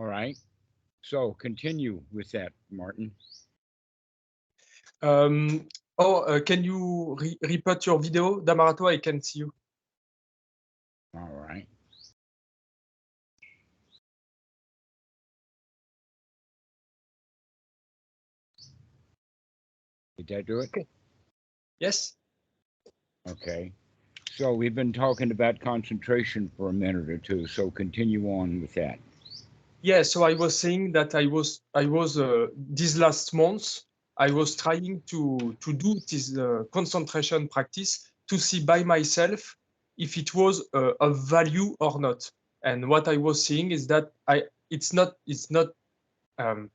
All right. So continue with that, Martin. Um, oh, uh, can you re repeat your video, Dhammarato? I can see you. All right. Did that do it? Yes. Okay. So we've been talking about concentration for a minute or two, so continue on with that. Yeah, so I was saying that I was I was uh, these last months I was trying to to do this uh, concentration practice to see by myself if it was uh, of value or not. And what I was seeing is that I it's not it's not um,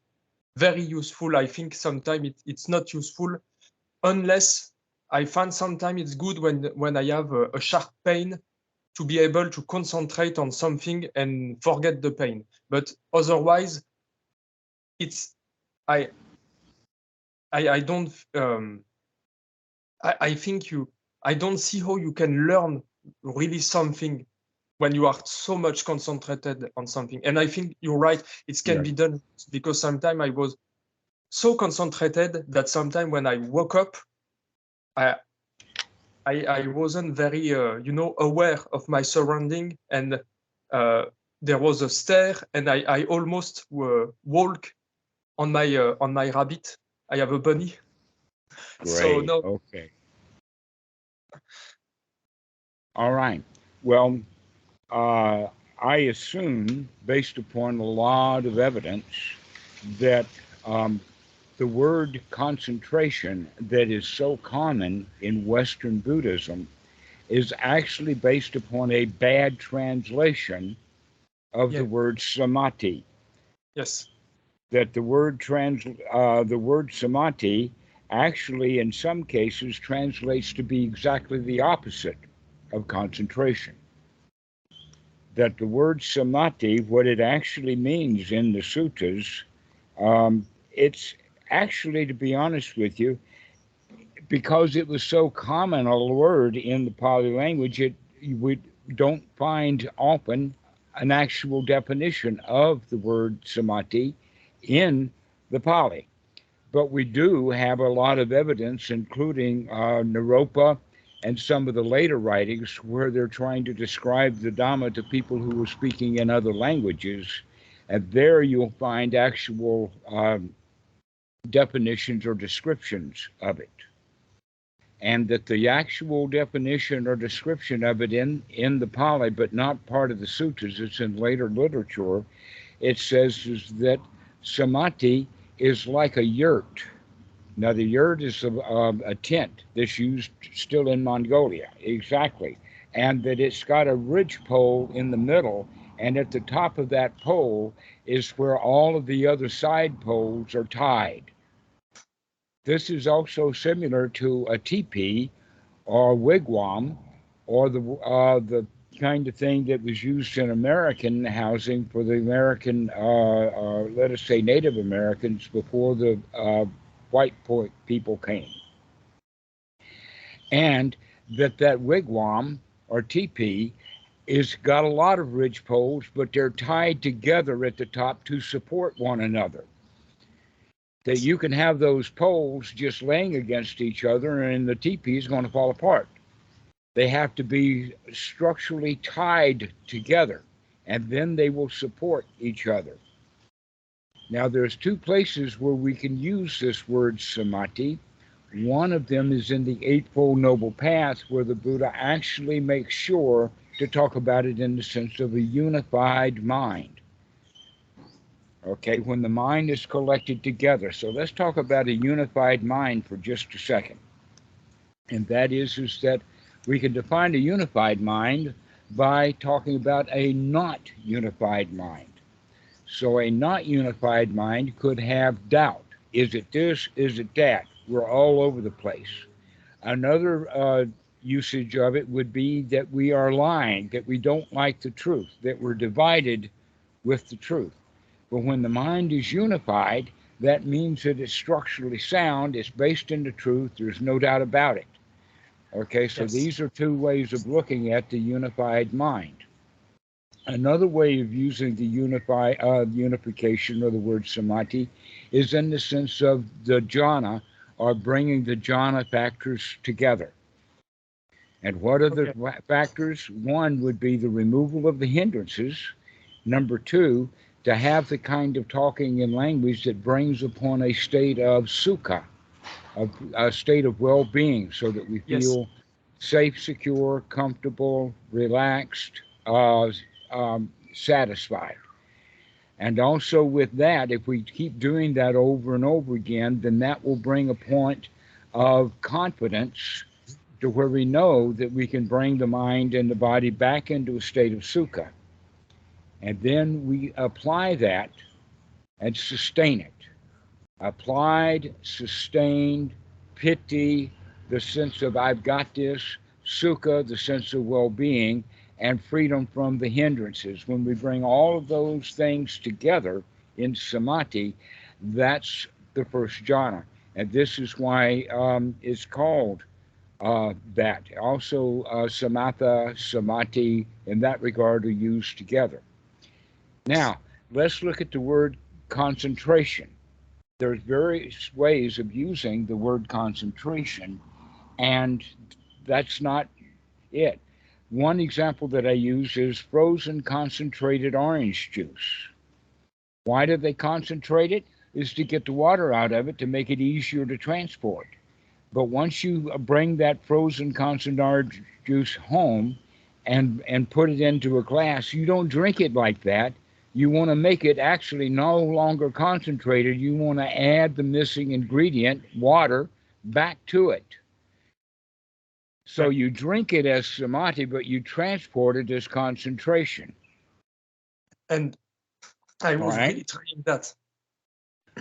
very useful. I think sometimes it, it's not useful unless I find sometimes it's good when when I have a, a sharp pain to be able to concentrate on something and forget the pain. But otherwise, it's I I, I don't um, I, I think you I don't see how you can learn really something when you are so much concentrated on something. And I think you're right, it can Right. be done because sometimes I was so concentrated that sometimes when I woke up, I I, I wasn't very uh, you know aware of my surrounding and uh, there was a stair and I, I almost uh, walk on my uh, on my rabbit. I have a bunny. So Great. no, Okay. All right. Well, uh, I assume, based upon a lot of evidence, that um, the word concentration that is so common in Western Buddhism is actually based upon a bad translation of Yeah. the word samadhi. Yes, that the word trans uh, the word samadhi actually in some cases translates to be exactly the opposite of concentration. That the word samadhi what it actually means in the suttas um, it's actually to be honest with you because it was so common a word in the Pali language it we don't find often an actual definition of the word samadhi in the Pali. But we do have a lot of evidence, including uh, Naropa and some of the later writings, where they're trying to describe the Dhamma to people who were speaking in other languages. And there you'll find actual um, definitions or descriptions of it. And that the actual definition or description of it in, in the Pali, but not part of the suttas, it's in later literature, it says is that samadhi is like a yurt. Now, the yurt is a, a tent that's used still in Mongolia, exactly. And that it's got a ridge pole in the middle, and at the top of that pole is where all of the other side poles are tied. This is also similar to a teepee or wigwam or the, uh, the kind of thing that was used in American housing for the American, uh, uh, let us say, Native Americans before the uh, white people came. And that that wigwam or teepee is got a lot of ridge poles, but they're tied together at the top to support one another. That you can have those poles just laying against each other, and the teepee is going to fall apart. They have to be structurally tied together and then they will support each other. Now there's two places where we can use this word samadhi. One of them is in the eightfold noble path where the buddha actually makes sure to talk about it in the sense of a unified mind okay when the mind is collected together so let's talk about a unified mind for just a second and that is is that we can define a unified mind by talking about a not unified mind. So, a not unified mind could have doubt. Is it this? Is it that? We're all over the place. Another uh, usage of it would be that we are lying, that we don't like the truth, that we're divided with the truth. But when the mind is unified, that means that it's structurally sound, it's based in the truth, there's no doubt about it. Okay, so Yes. these are two ways of looking at the unified mind. Another way of using the unify uh, unification of the word samadhi is in the sense of the jhana or bringing the jhana factors together. And what are the Okay. factors? One would be the removal of the hindrances. Number two, to have the kind of talking and language that brings upon a state of sukha, of a state of well-being, so that we Yes. feel safe, secure, comfortable, relaxed, uh, um, satisfied. And also with that, if we keep doing that over and over again, then that will bring a point of confidence to where we know that we can bring the mind and the body back into a state of sukha. And then we apply that and sustain it. Applied, sustained, piti, the sense of I've got this, sukha, the sense of well being, and freedom from the hindrances. When we bring all of those things together in samadhi, that's the first jhana. And this is why um, it's called uh, that. Also, uh, samatha, samadhi, in that regard, are used together. Now, let's look at the word concentration. There's various ways of using the word concentration, and that's not it. One example that I use is frozen concentrated orange juice. Why do they concentrate it? Is to get the water out of it to make it easier to transport. But once you bring that frozen concentrated juice home and and put it into a glass, you don't drink it like that. You want to make it actually no longer concentrated. You want to add the missing ingredient, water, back to it. So you drink it as samadhi, but you transport it as concentration. And I was really trying that.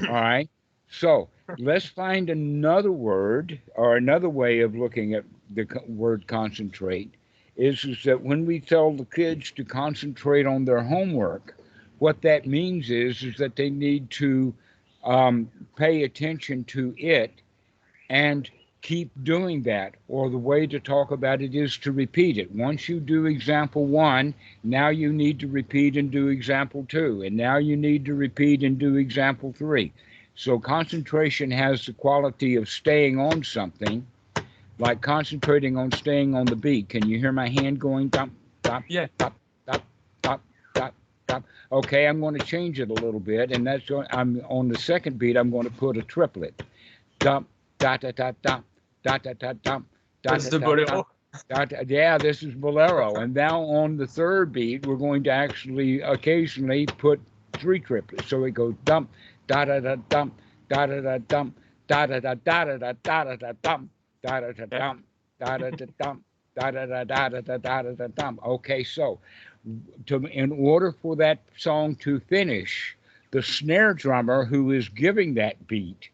All right. So let's find another word or another way of looking at the word concentrate is, is that when we tell the kids to concentrate on their homework, what that means is, is that they need to um, pay attention to it and keep doing that. Or the way to talk about it is to repeat it. Once you do example one, now you need to repeat and do example two. And now you need to repeat and do example three. So concentration has the quality of staying on something, like concentrating on staying on the beat. Can you hear my hand going dump, dump, Yeah. dump, dump? Okay, I'm going to change it a little bit, and that's going, I'm on the second beat. I'm going to put a triplet, dump, da da da dump, da da da dump. da, da, the da. That- yeah, this is bolero. And now on the third beat, we're going to actually occasionally put three triplets. So it goes dump, da da da dump, da da da dump, da da da da da da da da da dump, da da da dump, da da da dump, da da da da da da da da da dump. Okay, so to in order for that song to finish, the snare drummer who is giving that beat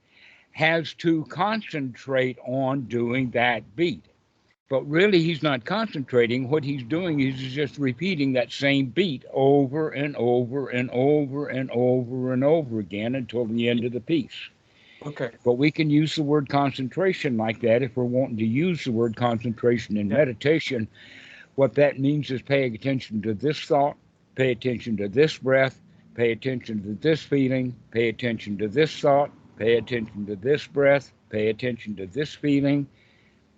has to concentrate on doing that beat. But really, he's not concentrating. What he's doing is he's just repeating that same beat over and over and over and over and over again until the end of the piece. Okay. But we can use the word concentration like that if we're wanting to use the word concentration in Yeah. meditation. What that means is paying attention to this thought, pay attention to this breath, pay attention to this feeling, pay attention to this thought, pay attention to this breath, pay attention to this feeling,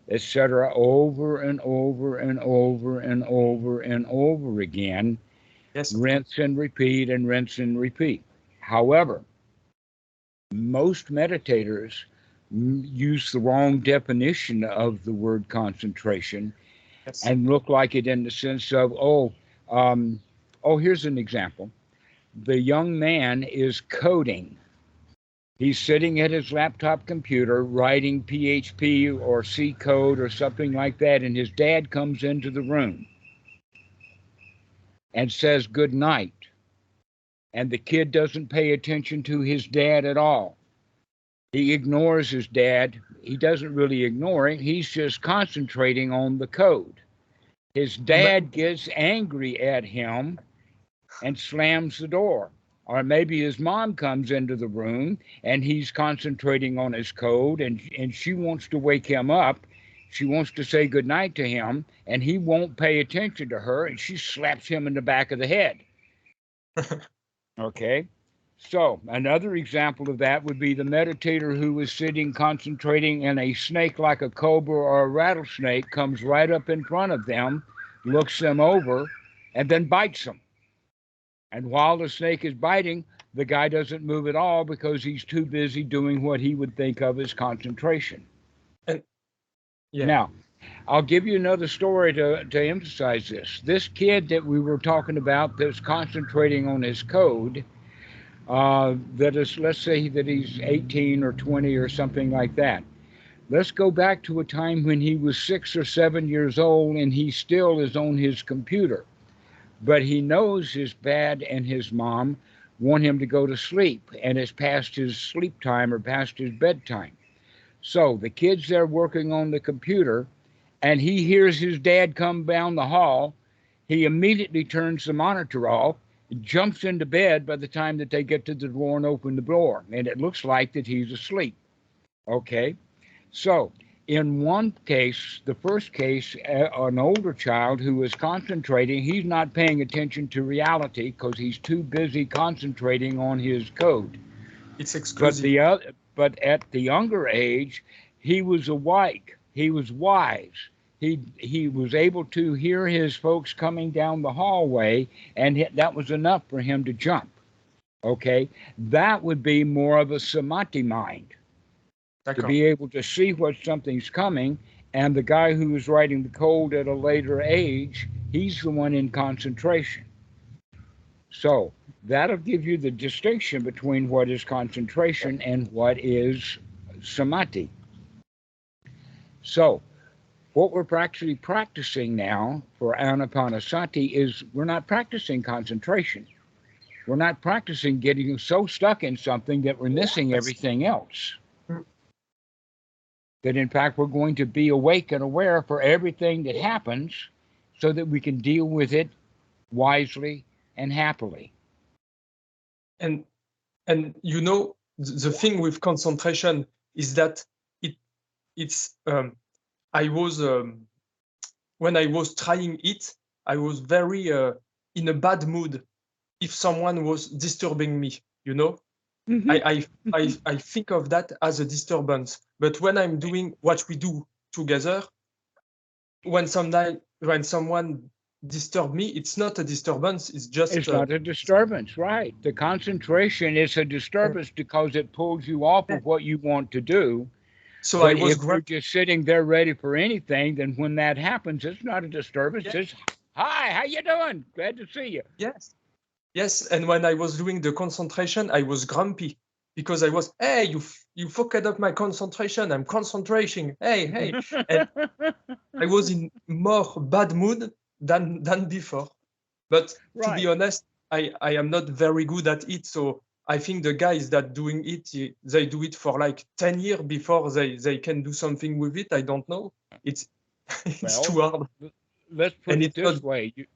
etc., over and over and over and over and over again Yes. rinse and repeat and rinse and repeat. However, most meditators use the wrong definition of the word concentration Yes. and look like it in the sense of, oh, um, oh, here's an example. The young man is coding. He's sitting at his laptop computer writing PHP or C code or something like that, and his dad comes into the room and says good night. And the kid doesn't pay attention to his dad at all. He ignores his dad. He doesn't really ignore him. He's just concentrating on the code. His dad gets angry at him and slams the door. Or maybe his mom comes into the room and he's concentrating on his code and, and she wants to wake him up. she wants to say goodnight to him, and he won't pay attention to her, and she slaps him in the back of the head. okay. So, another example of that would be the meditator who is sitting concentrating, and a snake like a cobra or a rattlesnake comes right up in front of them, looks them over, and then bites them. And while the snake is biting, the guy doesn't move at all because he's too busy doing what he would think of as concentration. And yeah. Now, I'll give you another story to, to emphasize this. This kid that we were talking about that's concentrating on his code, uh, that is, let's say that he's 18 or 20 or something like that. Let's go back to a time when he was six or seven years old and he still is on his computer. But he knows his dad and his mom want him to go to sleep and it's past his sleep time or past his bedtime. So the kid's there working on the computer and he hears his dad come down the hall. He immediately turns the monitor off, jumps into bed by the time that they get to the door and open the door. And it looks like that he's asleep. Okay. So in one case, the first case, uh, an older child who is concentrating, he's not paying attention to reality because he's too busy concentrating on his code. It's exclusive. But the other, but at the younger age, he was awake. He was wise. He he was able to hear his folks coming down the hallway, and that was enough for him to jump. Okay, that would be more of a samadhi mind to be able to see what something's coming. And the guy who is writing the code at a later age, he's the one in concentration. So that'll give you the distinction between what is concentration and what is samadhi. So, what we're actually practicing now for anapanasati is we're not practicing concentration. We're not practicing getting so stuck in something that we're missing everything else. That in fact we're going to be awake and aware for everything that happens so that we can deal with it wisely and happily. And and you know the thing with concentration is that it it's um, i was um, when i was trying it i was very uh, in a bad mood if someone was disturbing me you know Mm-hmm. I, I, I, I think of that as a disturbance. But when I'm doing what we do together, when sometime when someone disturb me, it's not a disturbance. It's just it's a, not a disturbance, right? The concentration is a disturbance because it pulls you off of what you want to do. So but I was if you're just sitting there ready for anything, then when that happens, it's not a disturbance. Yeah. It's hi, how you doing? Glad to see you. Yes. Yes, and when I was doing the concentration, I was grumpy because I was, hey, you you fucked up my concentration. I'm concentrating. Hey, hey. And I was in more bad mood than than before. But right. to be honest, I I am not very good at it. So I think the guys that doing it, they do it for like 10 years before they they can do something with it. I don't know. It's it's well, too hard. Let's put and it this not, way. You,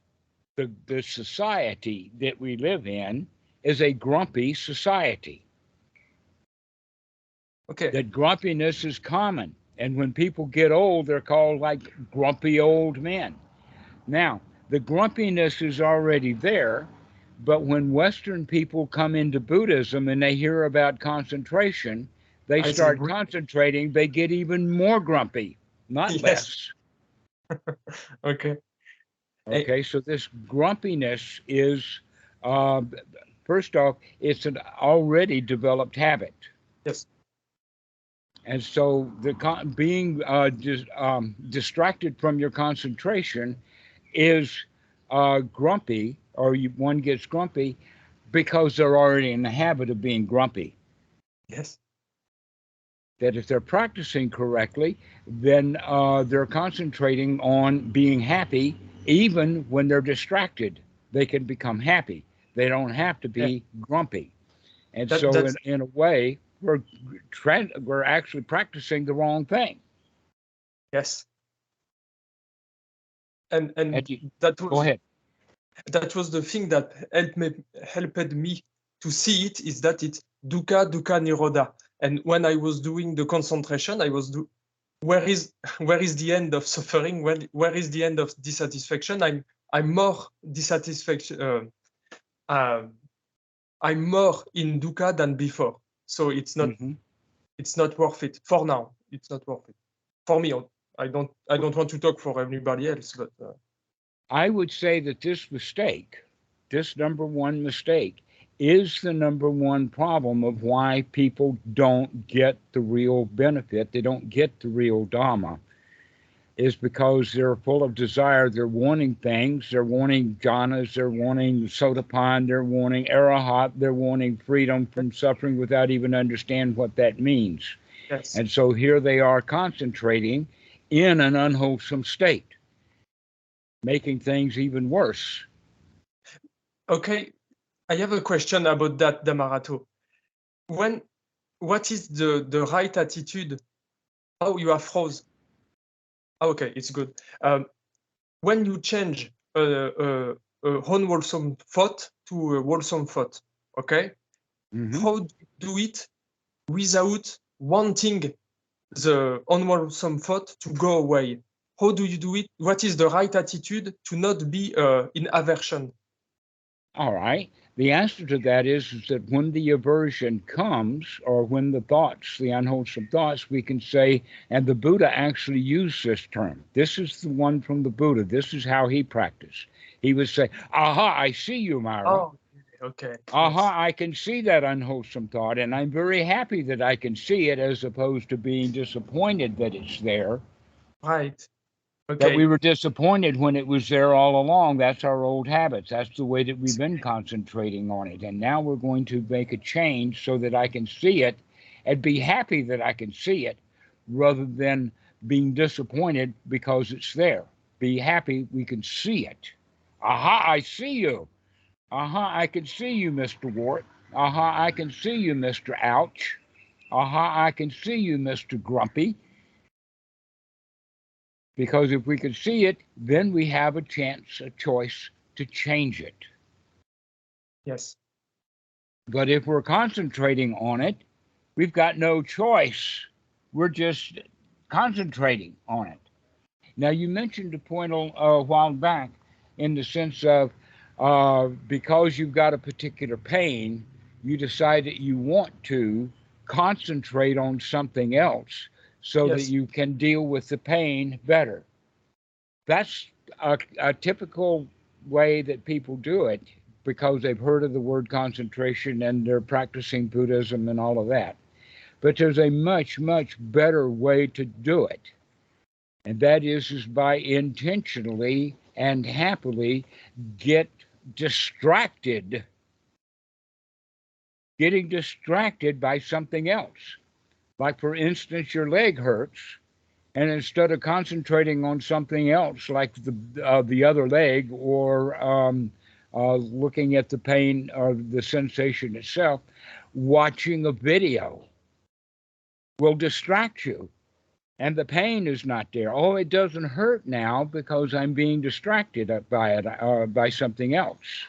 the, the society that we live in is a grumpy society. Okay. That grumpiness is common. And when people get old, they're called like grumpy old men. Now, the grumpiness is already there, but when Western people come into Buddhism and they hear about concentration, they I start concentrating, they get even more grumpy, not yes. less. okay. Okay, so this grumpiness is, uh, first off, it's an already developed habit. Yes. And so the con- being uh, dis- um, distracted from your concentration is uh, grumpy, or you, one gets grumpy because they're already in the habit of being grumpy. Yes. That if they're practicing correctly, then uh, they're concentrating on being happy even when they're distracted, they can become happy. They don't have to be yeah. grumpy. And that, so, in, in, a way, we're we're actually practicing the wrong thing. Yes. And and, and you, that was go ahead. That was the thing that helped me helped me to see it is that it's dukkha dukkha nirodha. And when I was doing the concentration, I was do where is where is the end of suffering? Where where is the end of dissatisfaction? I'm I'm more dissatisfaction. Uh, uh, I'm more in dukkha than before. So it's not Mhm. it's not worth it for now. It's not worth it for me. I don't I don't want to talk for everybody else, but uh, I would say that this mistake, this number one mistake, is the number one problem of why people don't get the real benefit. They don't get the real Dhamma, is because they're full of desire. They're wanting things. They're wanting jhanas. They're wanting sotapan. They're wanting arahat. They're wanting freedom from suffering without even understand what that means. yes. And so here they are concentrating in an unwholesome state, making things even worse. Okay, I have a question about that, Dhammarato. When, what is the the right attitude? Oh, you are froze. Ah, Okay, it's good. Um, when you change a, a, a unwholesome thought to a wholesome thought, okay, Mhm. how do you do it without wanting the unwholesome thought to go away? How do you do it? What is the right attitude to not be uh, in aversion? All right. The answer to that is, is that when the aversion comes, or when the thoughts, the unwholesome thoughts, we can say, and the Buddha actually used this term. This is the one from the Buddha. This is how he practiced. He would say, Aha, I see you, Mara. Oh, okay. Aha, I can see that unwholesome thought, and I'm very happy that I can see it as opposed to being disappointed that it's there. Right. That we were disappointed when it was there all along. That's our old habits. That's the way that we've been concentrating on it. And now we're going to make a change so that I can see it and be happy that I can see it rather than being disappointed because it's there. Be happy we can see it. Aha, I see you. Aha, I can see you, Mr. Wart. Aha, I can see you, Mr. Ouch. Aha, I can see you, Mr. Grumpy. Because if we can see it, then we have a chance, a choice to change it. Yes. But if we're concentrating on it, we've got no choice. We're just concentrating on it. Now, you mentioned a point a, a while back in the sense of uh, because you've got a particular pain, you decide that you want to concentrate on something else so Yes. that you can deal with the pain better. That's a, a typical way that people do it because they've heard of the word concentration and they're practicing Buddhism and all of that. But there's a much, much better way to do it. And that is, is by intentionally and happily get distracted. Getting distracted by something else. Like, for instance, your leg hurts, and instead of concentrating on something else, like the uh, the other leg, or um, uh, looking at the pain or the sensation itself, watching a video will distract you. And the pain is not there. Oh, it doesn't hurt now because I'm being distracted by it, uh, by something else.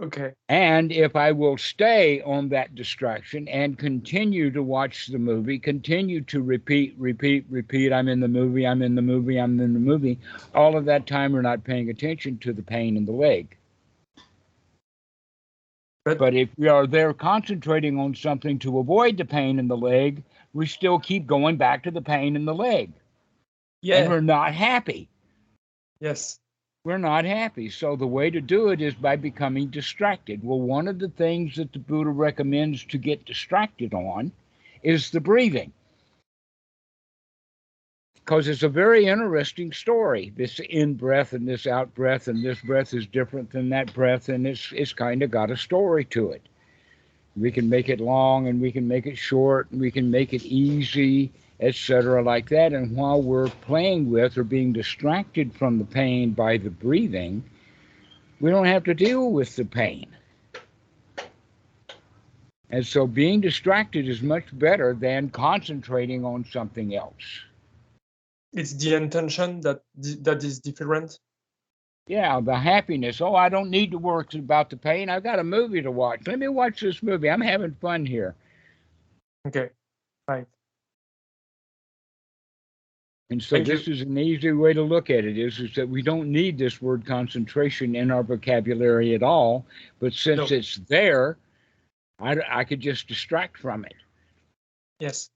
Okay. And if I will stay on that distraction and continue to watch the movie, continue to repeat, repeat, repeat, I'm in the movie, I'm in the movie, I'm in the movie, all of that time we're not paying attention to the pain in the leg. But- But if we are there concentrating on something to avoid the pain in the leg, we still keep going back to the pain in the leg. And Yeah. we're not happy. Yes. We're not happy. So the way to do it is by becoming distracted. Well, one of the things that the Buddha recommends to get distracted on is the breathing. Because it's a very interesting story. This in breath and this out breath, and this breath is different than that breath, and it's it's kind of got a story to it. We can make it long and we can make it short and we can make it easy etc., like that. And while we're playing with or being distracted from the pain by the breathing, we don't have to deal with the pain. And so being distracted is much better than concentrating on something else. It's the intention that that is different. Yeah, the happiness. Oh, I don't need to worry about the pain. I've got a movie to watch. Let me watch this movie. I'm having fun here. Okay. Right. And so this is an easy way to look at it is, is that we don't need this word concentration in our vocabulary at all. But since No. it's there, I, I could just distract from it. Yes,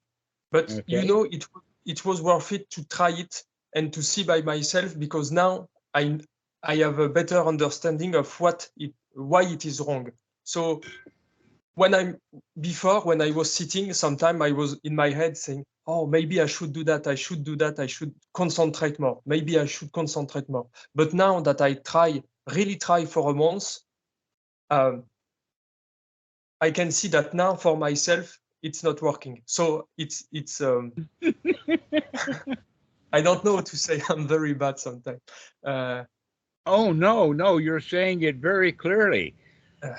but you know it it was worth it to try it and to see by myself because now I I have a better understanding of what it why it is wrong. So when I'm before when I was sitting, sometime I was in my head saying, "Oh, maybe I should do that. I should do that. I should concentrate more. Maybe I should concentrate more." But now that I try, really try for a month, um, I can see that now for myself it's not working. So it's it's um, I don't know what to say. I'm very bad sometimes. Uh, Oh, no, no, you're saying it very clearly. Uh,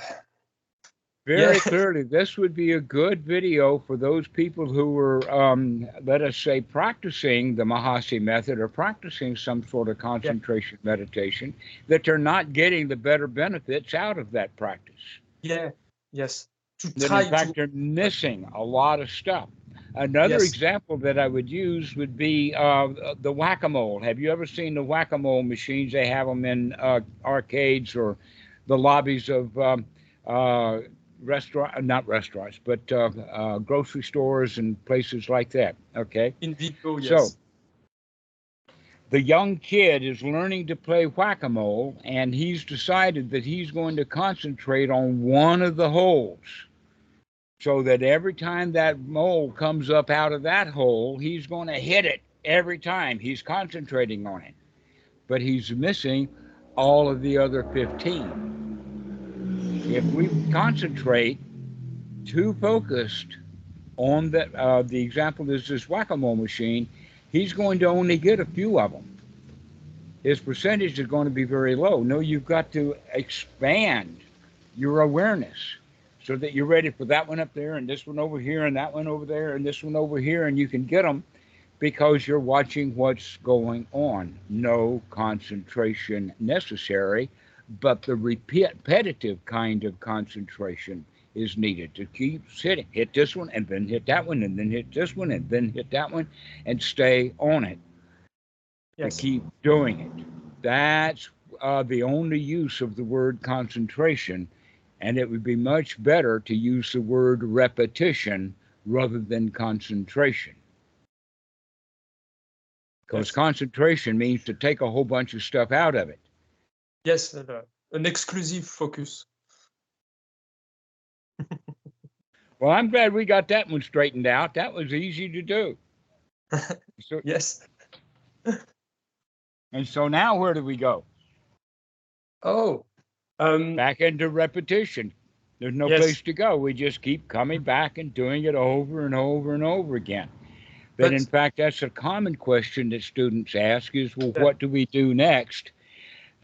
Very yeah. clearly. This would be a good video for those people who were, um, let us say, practicing the Mahasi method or practicing some sort of concentration meditation, that they're not getting the better benefits out of that practice. yeah, yes. To that in fact to they're missing a lot of stuff. Another Yes. example that I would use would be uh, the whack-a-mole. Have you ever seen the whack-a-mole machines? They have them in uh, arcades or the lobbies of um, uh, restaurant, not restaurants, but uh, uh, grocery stores and places like that. Okay, in video, So, the young kid is learning to play whack-a-mole, and he's decided that he's going to concentrate on one of the holes so that every time that mole comes up out of that hole, he's going to hit it every time. He's concentrating on it. But he's missing all of the other 15. If we concentrate too focused on the, uh, the example is this whack-a-mole machine, he's going to only get a few of them. His percentage is going to be very low. No, you've got to expand your awareness so that you're ready for that one up there and this one over here and that one over there and this one over here and you can get them because you're watching what's going on no concentration necessary but the repetitive kind of concentration is needed to keep sitting hit this one and then hit that one and then hit this one and then hit that one and stay on it Yes. to keep doing it that's uh, the only use of the word concentration and it would be much better to use the word repetition rather than concentration. Because Yes. concentration means to take a whole bunch of stuff out of it. Yes, uh, an exclusive focus. Well, I'm glad we got that one straightened out. That was easy to do. So, Yes. and so now where do we go? Oh, um, Back into repetition. There's no Yes. place to go. We just keep coming back and doing it over and over and over again. That in fact, that's a common question that students ask is, well, Yeah. what do we do next?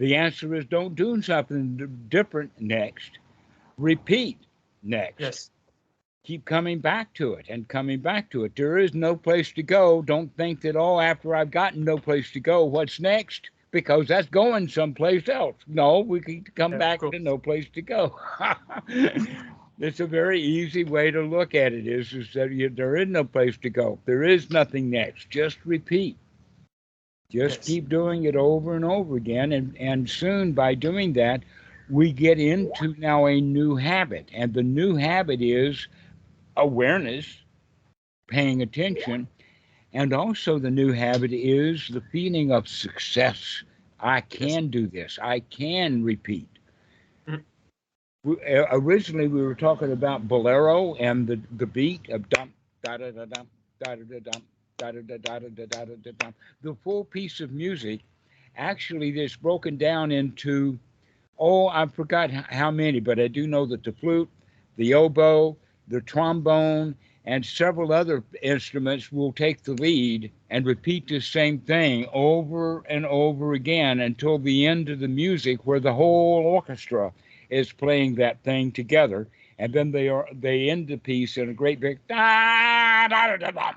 The answer is don't do something different next. Repeat next. yes. Keep coming back to it and coming back to it. There is no place to go. Don't think that, oh, after I've gotten no place to go, what's next? Because that's going someplace else. No, we can come Yeah, back to no place to go. it's a very easy way to look at it is, is that you, there is no place to go. There is nothing next. Just repeat. Just Yes. keep doing it over and over again. And, and soon by doing that, we get into now a new habit. And the new habit is awareness, paying attention. And also, the new habit is the feeling of success. I can do this. I can repeat. Mhm. We, uh, originally, we were talking about bolero and the, the beat of dum da da da dum da da da dum The full piece of music actually is broken down into oh, I forgot how many, but I do know that the flute, the oboe, the trombone, and several other instruments will take the lead and repeat the same thing over and over again until the end of the music, where the whole orchestra is playing that thing together. And then they are they end the piece in a great big da da da da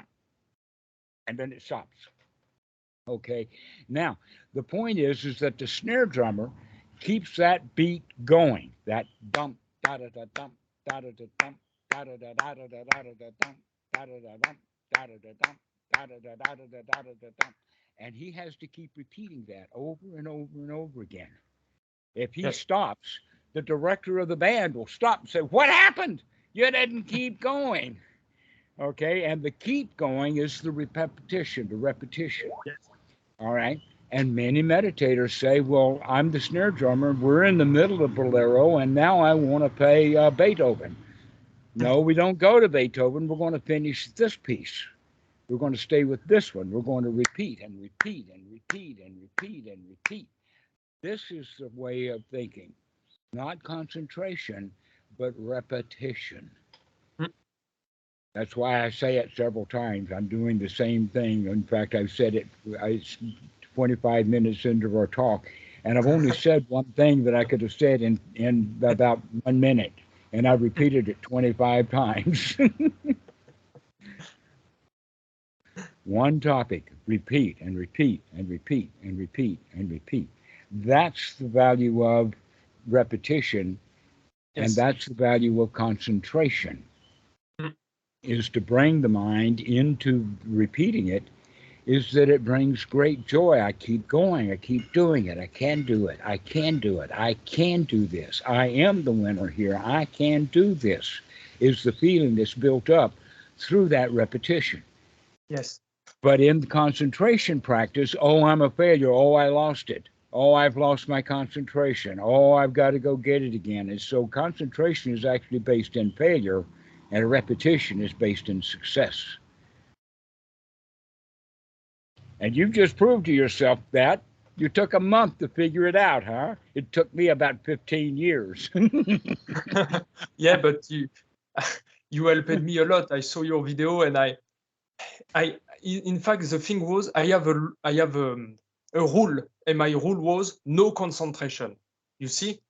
and then it stops. Okay. Now the point is is that the snare drummer keeps that beat going. That dum da da da dum da da da dum da da da da da da da da da dum da da da dum da da da dum da da da da da da da da da da da dum. And he has to keep repeating that over and over and over again. If he stops, the director of the band will stop and say, What happened? You didn't keep going. Okay. And the keep going is the repetition, the repetition. Yes. All right. And many meditators say, Well, I'm the snare drummer. We're in the middle of Bolero, and now I want to play uh, Beethoven. No, we don't go to Beethoven. We're going to finish this piece. We're going to stay with this one. We're going to repeat and repeat and repeat and repeat and repeat. This is the way of thinking, not concentration, but repetition. That's why I say it several times. I'm doing the same thing. In fact, I've said it. It's 25 minutes into our talk, and I've only said one thing that I could have said in in about one minute, and I've repeated it 25 times. one topic, repeat and repeat and repeat and repeat and repeat. That's the value of repetition, and that's the value of concentration. Is to bring the mind into repeating it is that it brings great joy. I keep going. I keep doing it. I can do it. I can do it. I can do this. I am the winner here. I can do this. Is the feeling that's built up through that repetition. Yes. But in the concentration practice, oh, I'm a failure. Oh, I lost it. Oh, I've lost my concentration. Oh, I've got to go get it again. And so concentration is actually based in failure, and repetition is based in success. And you've just proved to yourself that. You took a month to figure it out, huh? It took me about 15 years. yeah, but you you helped me a lot. I saw your video and I I in fact the thing was I have a I have a, a rule and my rule was no concentration. You see?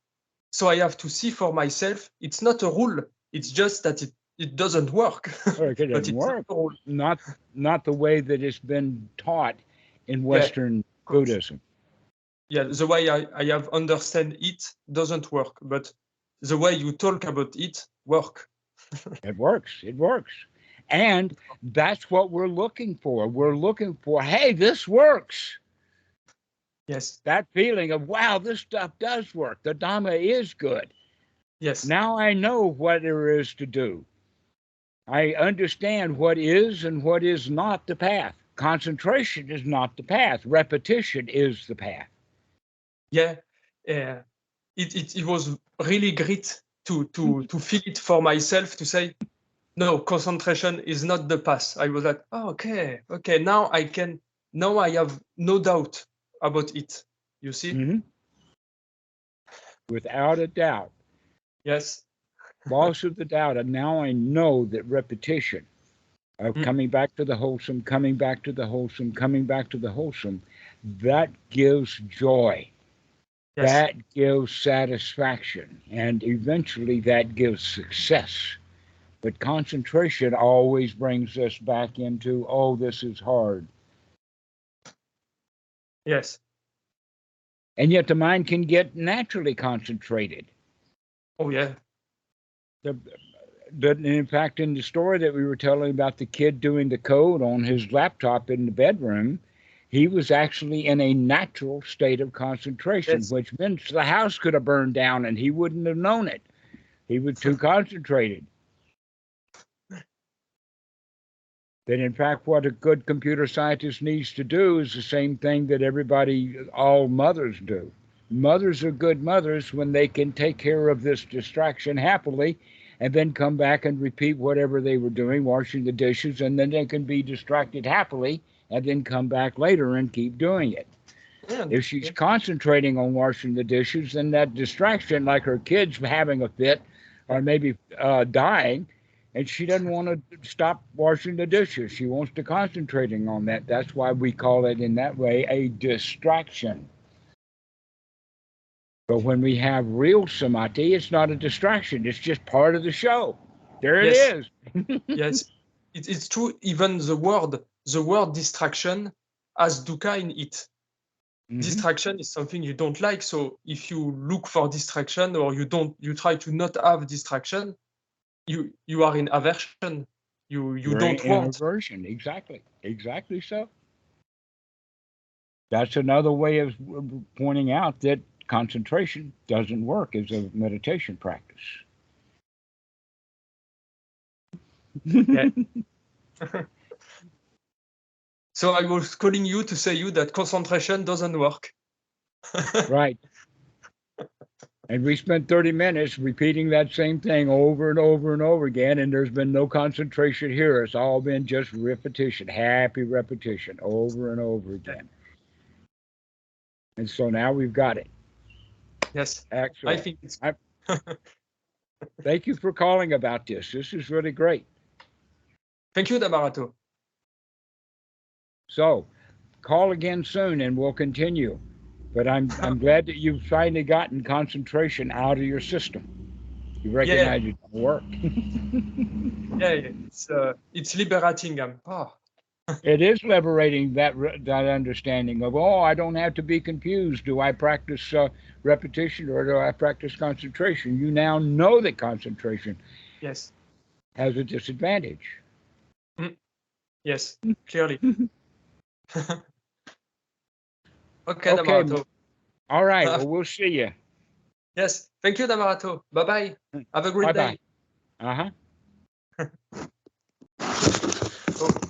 So I have to see for myself it's not a rule. It's just that it, it doesn't work. Or it it's work. not. Not, the way that it's been taught in Western Buddhism. Yeah, the way I, I have understand it doesn't work, but the way you talk about it work. It works. It works. And that's what we're looking for. We're looking for, hey, this works. Yes, That feeling of, wow, this stuff does work. The Dhamma is good. yes, Now I know what there is to do. I understand what is and what is not the path. Concentration is not the path. Repetition is the path. yeah. Uh, it, it it was really great to to to feel it for myself to say, no, concentration is not the path. I was like, oh, okay, okay, now I can now I have no doubt about it. You see? Mhm. Without a doubt. Yes, loss of the doubt. And now I know that repetition of Mm. coming back to the wholesome, coming back to the wholesome, coming back to the wholesome, that gives joy. yes, That gives satisfaction. And eventually that gives success. But concentration always brings us back into, oh, this is hard. yes. And yet the mind can get naturally concentrated. Oh yeah, the, the in fact in the story that we were telling about the kid doing the code on his laptop in the bedroom he was actually in a natural state of concentration Yes. which means the house could have burned down and he wouldn't have known it. He was too concentrated. That in fact what a good computer scientist needs to do is the same thing that everybody all mothers do. Mothers are good mothers when they can take care of this distraction happily and then come back and repeat whatever they were doing, washing the dishes, and then they can be distracted happily and then come back later and keep doing it. yeah. If she's concentrating on washing the dishes, then that distraction, like her kids having a fit or maybe uh, dying, and she doesn't want to stop washing the dishes. She wants to concentrating on that. That's why we call it in that way a distraction. But when we have real samadhi, it's not a distraction. It's just part of the show. There it Yes. is. yes, it, it's true. Even the word, the word distraction has dukkha in it. Mhm. Distraction is something you don't like. So if you look for distraction or you don't, you try to not have distraction, you you are in aversion. You you You're don't want. aversion. Exactly. Exactly so. That's another way of pointing out that concentration doesn't work as a meditation practice. So I was calling you to say you that concentration doesn't work. right. And we spent 30 minutes repeating that same thing over and over and over again, and there's been no concentration here. It's all been just repetition, happy repetition over and over again. And so now we've got it. Yes, Excellent. I think it's Thank you for calling about this. This is really great. thank you, Dhammarato. So call again soon and we'll continue. But I'm I'm glad that you've finally gotten concentration out of your system. You recognize it work. Yeah, yeah, it's uh, it's liberating. Um, oh, it is liberating that that understanding of oh, I don't have to be confused. Do I practice uh, repetition or do I practice concentration? You now know that concentration yes has a disadvantage. Mm. Yes, hmm. clearly. okay, okay, All right, uh, well, we'll see you. Yes, thank you, Dhammarato. Bye bye. Have a great bye -bye. day. Uh huh. oh.